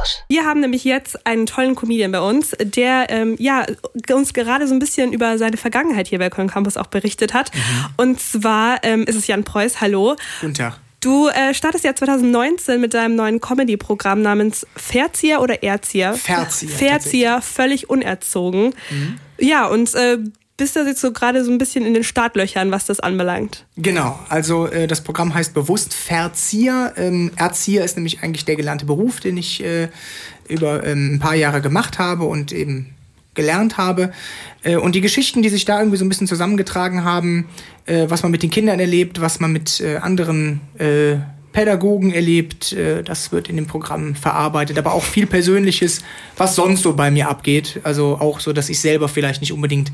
raus. Wir haben nämlich jetzt einen tollen Comedian bei uns, der ähm, ja, uns gerade so ein bisschen über seine Vergangenheit hier bei Köln Campus auch berichtet hat. Mhm. Und zwar ähm, ist es Jan Preuß. Hallo. Guten Tag. Du äh, startest ja 2019 mit deinem neuen Comedy-Programm namens Verzieher oder Erzieher? Verzieher. Verzieher, völlig unerzogen. Mhm. Ja, und äh, bist du jetzt so gerade so ein bisschen in den Startlöchern, was das anbelangt? Genau, also äh, das Programm heißt bewusst Verzieher. Ähm, Erzieher ist nämlich eigentlich der gelernte Beruf, den ich äh, über ähm, ein paar Jahre gemacht habe und eben gelernt habe. Äh, und die Geschichten, die sich da irgendwie so ein bisschen zusammengetragen haben, äh, was man mit den Kindern erlebt, was man mit äh, anderen Pädagogen erlebt, das wird in dem Programm verarbeitet, aber auch viel Persönliches, was sonst so bei mir abgeht. Also auch so, dass ich selber vielleicht nicht unbedingt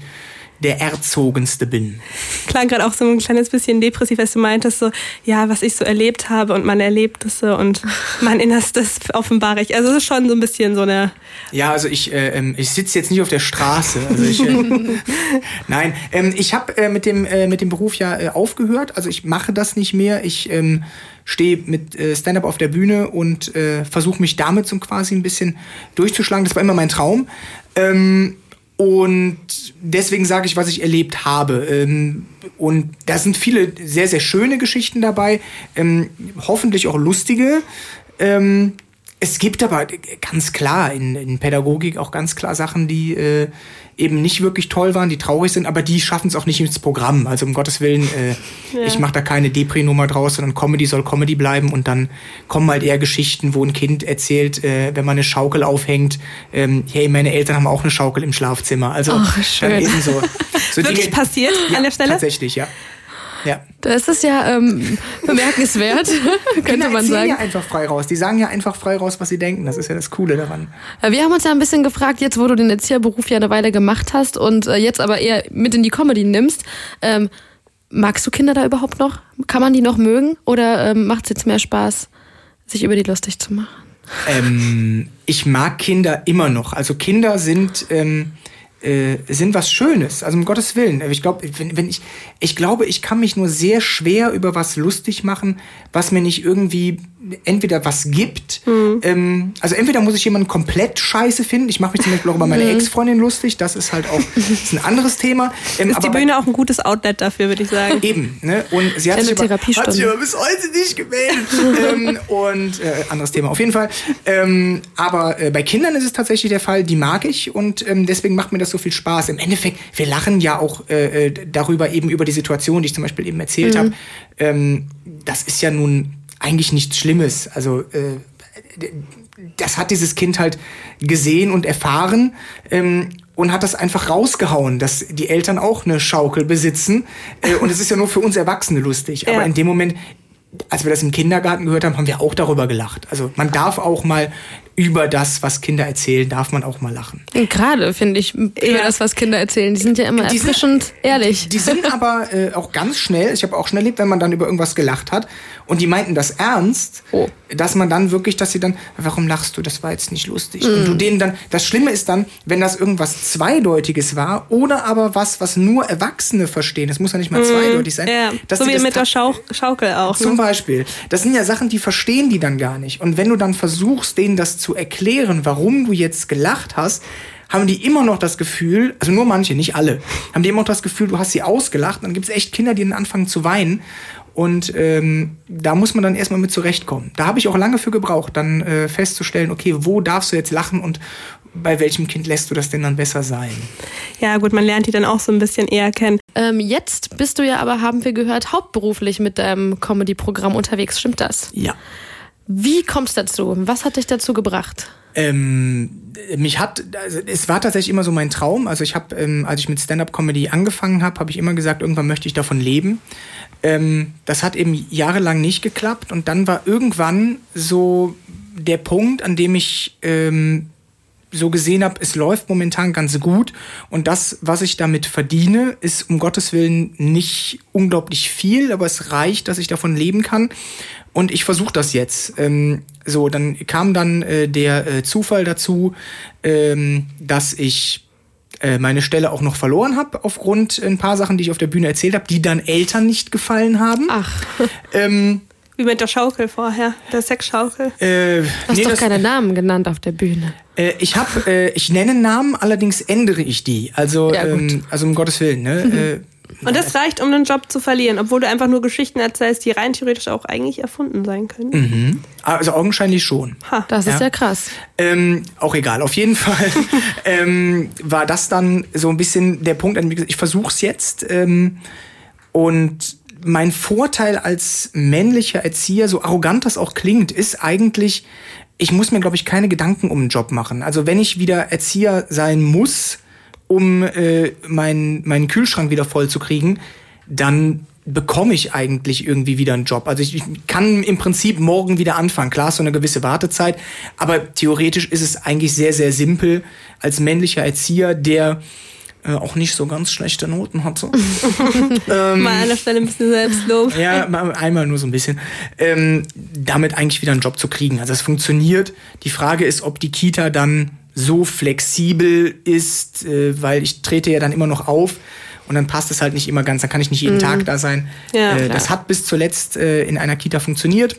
der Erzogenste bin. Klang gerade auch so ein kleines bisschen depressiv, als du meintest, so, ja, was ich so erlebt habe und mein Erlebnisse und mein Innerstes offenbare ich. Also es ist schon so ein bisschen so eine. Ja, also ich, äh, ähm, ich sitze jetzt nicht auf der Straße. Also ich, äh, nein, ähm, ich habe äh, mit, dem, äh, mit dem Beruf ja äh, aufgehört. Also ich mache das nicht mehr. Ich ähm, stehe mit äh, Stand-up auf der Bühne und versuche mich damit so quasi ein bisschen durchzuschlagen. Das war immer mein Traum. Ähm, und deswegen sage ich, was ich erlebt habe. Ähm, und da sind viele sehr, sehr schöne Geschichten dabei, ähm, hoffentlich auch lustige. Ähm, es gibt aber ganz klar in, in Pädagogik auch ganz klar Sachen, die äh, eben nicht wirklich toll waren, die traurig sind, aber die schaffen es auch nicht ins Programm. Also um Gottes Willen, äh, ja. ich mache da keine Depri-Nummer draus, sondern Comedy soll Comedy bleiben und dann kommen halt eher Geschichten, wo ein Kind erzählt, äh, wenn man eine Schaukel aufhängt, ähm, hey, meine Eltern haben auch eine Schaukel im Schlafzimmer. Also Ach, schön. dann eben so, so Wirklich Dinge, passiert ja, an der Stelle? Tatsächlich, ja. Ja. Das ist ja ähm, bemerkenswert, könnte man sagen. Die ja einfach frei raus. Die sagen ja einfach frei raus, was sie denken. Das ist ja das Coole daran. Wir haben uns ja ein bisschen gefragt, jetzt wo du den Erzieherberuf ja eine Weile gemacht hast und äh, jetzt aber eher mit in die Comedy nimmst, ähm, magst du Kinder da überhaupt noch? Kann man die noch mögen? Oder ähm, macht es jetzt mehr Spaß, sich über die lustig zu machen? Ähm, ich mag Kinder immer noch. Also Kinder sind... Ähm, äh, sind was Schönes. Also um Gottes Willen. Ich glaube, wenn, wenn ich, ich glaube, ich kann mich nur sehr schwer über was lustig machen, was mir nicht irgendwie entweder was gibt. Mhm. Ähm, also entweder muss ich jemanden komplett scheiße finden. Ich mache mich zum Beispiel auch über meine mhm. Ex-Freundin lustig. Das ist halt auch ist ein anderes Thema. Ähm, ist die Bühne auch ein gutes Outlet dafür, würde ich sagen. Eben. Ne? Und sie hat sich, aber, hat sich aber bis heute nicht gemeldet. ähm, und äh, anderes Thema auf jeden Fall. Ähm, aber äh, bei Kindern ist es tatsächlich der Fall, die mag ich und ähm, deswegen macht mir das so viel Spaß. Im Endeffekt, wir lachen ja auch äh, äh darüber eben über die Situation, die ich zum Beispiel eben erzählt mhm. habe. Ähm, das ist ja nun eigentlich nichts Schlimmes. Also äh, das hat dieses Kind halt gesehen und erfahren ähm, und hat das einfach rausgehauen, dass die Eltern auch eine Schaukel besitzen. Äh, und es ist ja nur für uns Erwachsene lustig. Ja. Aber in dem Moment, als wir das im Kindergarten gehört haben, haben wir auch darüber gelacht. Also man darf auch mal über das, was Kinder erzählen, darf man auch mal lachen. Gerade finde ich über ja. das, was Kinder erzählen, die sind ja immer die erfrischend sind, ehrlich. Die sind aber äh, auch ganz schnell. Ich habe auch schon erlebt, wenn man dann über irgendwas gelacht hat und die meinten das ernst, oh. dass man dann wirklich, dass sie dann, warum lachst du? Das war jetzt nicht lustig. Mm. Und du denen dann, das Schlimme ist dann, wenn das irgendwas Zweideutiges war oder aber was, was nur Erwachsene verstehen. Das muss ja nicht mal mm. zweideutig sein. Ja. so wie mit der Schau Schaukel auch. Zum ne? Beispiel. Das sind ja Sachen, die verstehen die dann gar nicht. Und wenn du dann versuchst, denen das zu zu erklären, warum du jetzt gelacht hast, haben die immer noch das Gefühl, also nur manche, nicht alle, haben die immer noch das Gefühl, du hast sie ausgelacht. Dann gibt es echt Kinder, die dann anfangen zu weinen. Und ähm, da muss man dann erstmal mit zurechtkommen. Da habe ich auch lange für gebraucht, dann äh, festzustellen, okay, wo darfst du jetzt lachen und bei welchem Kind lässt du das denn dann besser sein? Ja, gut, man lernt die dann auch so ein bisschen eher kennen. Ähm, jetzt bist du ja aber, haben wir gehört, hauptberuflich mit deinem Comedy-Programm unterwegs. Stimmt das? Ja. Wie kommst du dazu? Was hat dich dazu gebracht? Ähm, mich hat, also es war tatsächlich immer so mein Traum. Also ich habe, ähm, als ich mit Stand-up-Comedy angefangen habe, habe ich immer gesagt, irgendwann möchte ich davon leben. Ähm, das hat eben jahrelang nicht geklappt und dann war irgendwann so der Punkt, an dem ich ähm, so gesehen habe, es läuft momentan ganz gut und das, was ich damit verdiene, ist um Gottes Willen nicht unglaublich viel, aber es reicht, dass ich davon leben kann. Und ich versuche das jetzt. Ähm, so, dann kam dann äh, der äh, Zufall dazu, ähm, dass ich äh, meine Stelle auch noch verloren habe aufgrund ein paar Sachen, die ich auf der Bühne erzählt habe, die dann Eltern nicht gefallen haben. Ach. Ähm, Wie mit der Schaukel vorher, der Sexschaukel. Äh, Du hast nee, doch das- keine Namen genannt auf der Bühne. Äh, ich habe, äh, ich nenne Namen, allerdings ändere ich die. Also, Ja, ähm, also um Gottes Willen. Ne? äh, Und das reicht, um einen Job zu verlieren, obwohl du einfach nur Geschichten erzählst, die rein theoretisch auch eigentlich erfunden sein können. Mhm. also augenscheinlich schon. Das ist Ja. ja krass. Ähm, auch egal, auf jeden Fall ähm, war das dann so ein bisschen der Punkt, an dem ich gesagt, ich versuch's jetzt. Ähm, und mein Vorteil als männlicher Erzieher, so arrogant das auch klingt, ist eigentlich, ich muss mir, glaube ich, keine Gedanken um den Job machen. Also wenn ich wieder Erzieher sein muss, um äh, meinen meinen Kühlschrank wieder voll zu kriegen, dann bekomme ich eigentlich irgendwie wieder einen Job. Also ich, ich kann im Prinzip morgen wieder anfangen. Klar, so eine gewisse Wartezeit, aber theoretisch ist es eigentlich sehr, sehr simpel als männlicher Erzieher, der äh, auch nicht so ganz schlechte Noten hatte. Mal an der Stelle ein bisschen Selbstlob. Ja, mal einmal nur so ein bisschen. Ähm, damit eigentlich wieder einen Job zu kriegen. Also es funktioniert. Die Frage ist, ob die Kita dann so flexibel ist, äh, weil ich trete ja dann immer noch auf und dann passt es halt nicht immer ganz. Dann kann ich nicht jeden Tag da sein. Ja, äh, das hat bis zuletzt äh, in einer Kita funktioniert.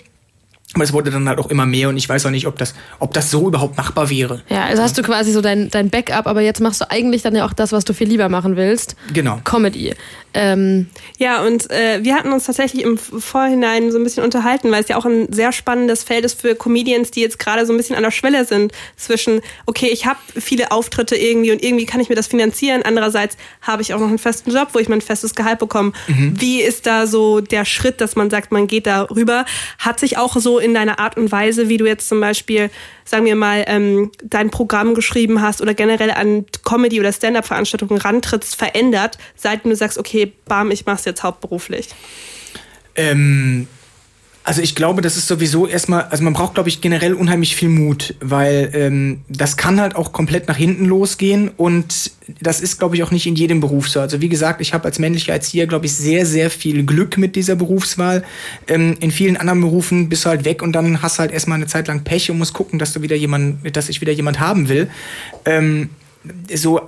Aber es wurde dann halt auch immer mehr und ich weiß auch nicht, ob das, ob das so überhaupt machbar wäre. Ja, also hast du quasi so dein, dein Backup, aber jetzt machst du eigentlich dann ja auch das, was du viel lieber machen willst. Genau. Comedy. Ähm, Ja, und äh, wir hatten uns tatsächlich im Vorhinein so ein bisschen unterhalten, weil es ja auch ein sehr spannendes Feld ist für Comedians, die jetzt gerade so ein bisschen an der Schwelle sind zwischen, okay, ich habe viele Auftritte irgendwie und irgendwie kann ich mir das finanzieren. Andererseits habe ich auch noch einen festen Job, wo ich mein festes Gehalt bekomme. Wie ist da so der Schritt, dass man sagt, man geht da rüber? Hat sich auch so in deiner Art und Weise, wie du jetzt zum Beispiel, sagen wir mal, ähm, dein Programm geschrieben hast oder generell an Comedy- oder Stand-up-Veranstaltungen rantrittst, verändert, seit du sagst, okay, bam, ich mach's jetzt hauptberuflich? Ähm, also ich glaube, das ist sowieso erstmal, also man braucht, glaube ich, generell unheimlich viel Mut, weil ähm, das kann halt auch komplett nach hinten losgehen und das ist, glaube ich, auch nicht in jedem Beruf so. Also wie gesagt, ich habe als männlicher Erzieher, glaube ich, sehr, sehr viel Glück mit dieser Berufswahl. Ähm, in vielen anderen Berufen bist du halt weg und dann hast du halt erstmal eine Zeit lang Pech und musst gucken, dass du wieder jemand, dass ich wieder jemand haben will. Ähm, so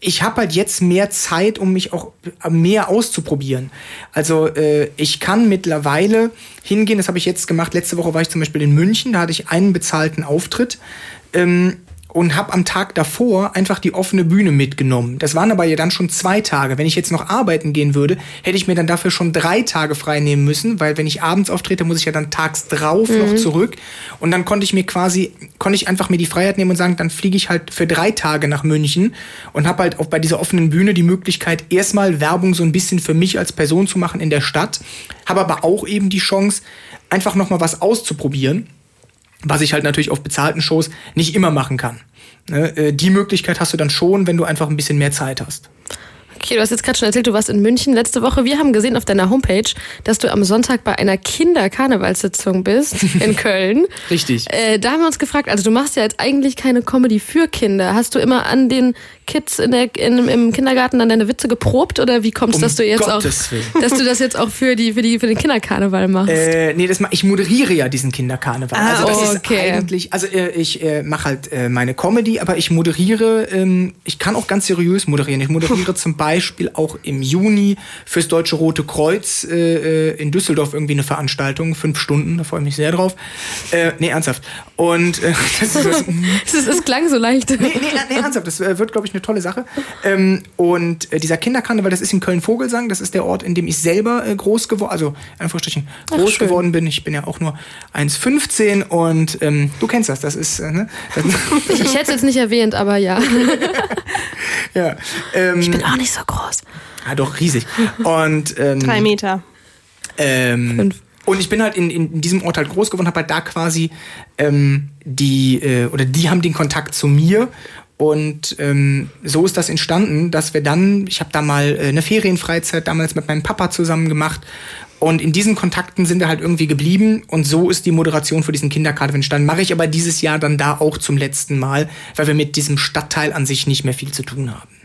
ich habe halt jetzt mehr Zeit, um mich auch mehr auszuprobieren. Also äh, ich kann mittlerweile hingehen, das habe ich jetzt gemacht. Letzte Woche war ich zum Beispiel in München, da hatte ich einen bezahlten Auftritt. Ähm, und habe am Tag davor einfach die offene Bühne mitgenommen. Das waren aber ja dann schon zwei Tage. Wenn ich jetzt noch arbeiten gehen würde, hätte ich mir dann dafür schon drei Tage frei nehmen müssen, weil wenn ich abends auftrete, muss ich ja dann tags drauf noch zurück. Und dann konnte ich mir quasi, konnte ich einfach mir die Freiheit nehmen und sagen, dann fliege ich halt für drei Tage nach München und habe halt auch bei dieser offenen Bühne die Möglichkeit, erstmal Werbung so ein bisschen für mich als Person zu machen in der Stadt, habe aber auch eben die Chance, einfach nochmal was auszuprobieren was ich halt natürlich auf bezahlten Shows nicht immer machen kann. Ne, äh, Die Möglichkeit hast du dann schon, wenn du einfach ein bisschen mehr Zeit hast. Okay, du hast jetzt gerade schon erzählt, du warst in München letzte Woche. Wir haben gesehen auf deiner Homepage, dass du am Sonntag bei einer Kinderkarnevalssitzung bist in Köln. Richtig. Äh, da haben wir uns gefragt, also du machst ja jetzt eigentlich keine Comedy für Kinder. Hast du immer an den Kids in der, in, im Kindergarten dann deine Witze geprobt oder wie kommt es, Um dass du jetzt Gottes auch, Willen. dass du das jetzt auch für die, für die, für den Kinderkarneval machst? Äh, nee, das ich moderiere ja diesen Kinderkarneval. Ah, also das okay. ist eigentlich, also äh, ich äh, mache halt äh, meine Comedy, aber ich moderiere, ähm, ich kann auch ganz seriös moderieren. Ich moderiere zum Beispiel auch im Juni fürs Deutsche Rote Kreuz äh, äh, in Düsseldorf irgendwie eine Veranstaltung, fünf Stunden, da freue ich mich sehr drauf. Äh, nee, ernsthaft. Und äh, das ist das, Es, es klang so leicht. Nee, nee, nee, ernsthaft, das äh, wird, glaube ich, eine tolle Sache. Ähm, und äh, dieser Kinderkarneval, das ist in Köln-Vogelsang, das ist der Ort, in dem ich selber äh, groß geworden, also Anführungsstrichen groß schön. geworden bin. Ich bin ja auch nur 1,15 und ähm, du kennst das, das ist, äh, ne? Das, Ich, ich hätte es jetzt nicht erwähnt, aber ja. ja, ähm, Ich bin auch nicht so groß. ja, doch, riesig. Und ähm, Drei Meter. Ähm, Fünf. Und ich bin halt in, in diesem Ort halt groß geworden, habe halt da quasi ähm, die, äh, oder die haben den Kontakt zu mir. Und ähm, so ist das entstanden, dass wir dann, ich habe da mal äh, eine Ferienfreizeit damals mit meinem Papa zusammen gemacht. Und in diesen Kontakten sind wir halt irgendwie geblieben. Und so ist die Moderation für diesen Kinderkarneval entstanden. Mache ich aber dieses Jahr dann da auch zum letzten Mal, weil wir mit diesem Stadtteil an sich nicht mehr viel zu tun haben.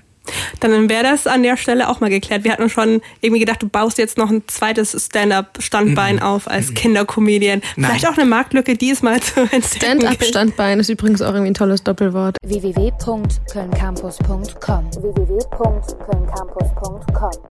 Dann wäre das an der Stelle auch mal geklärt. Wir hatten schon irgendwie gedacht, du baust jetzt noch ein zweites Stand-up-Standbein auf als Kindercomedian. Vielleicht auch eine Marktlücke, die es mal zu entdecken. Stand-up-Standbein ist übrigens auch irgendwie ein tolles Doppelwort. www.kölncampus.com www.kölncampus.com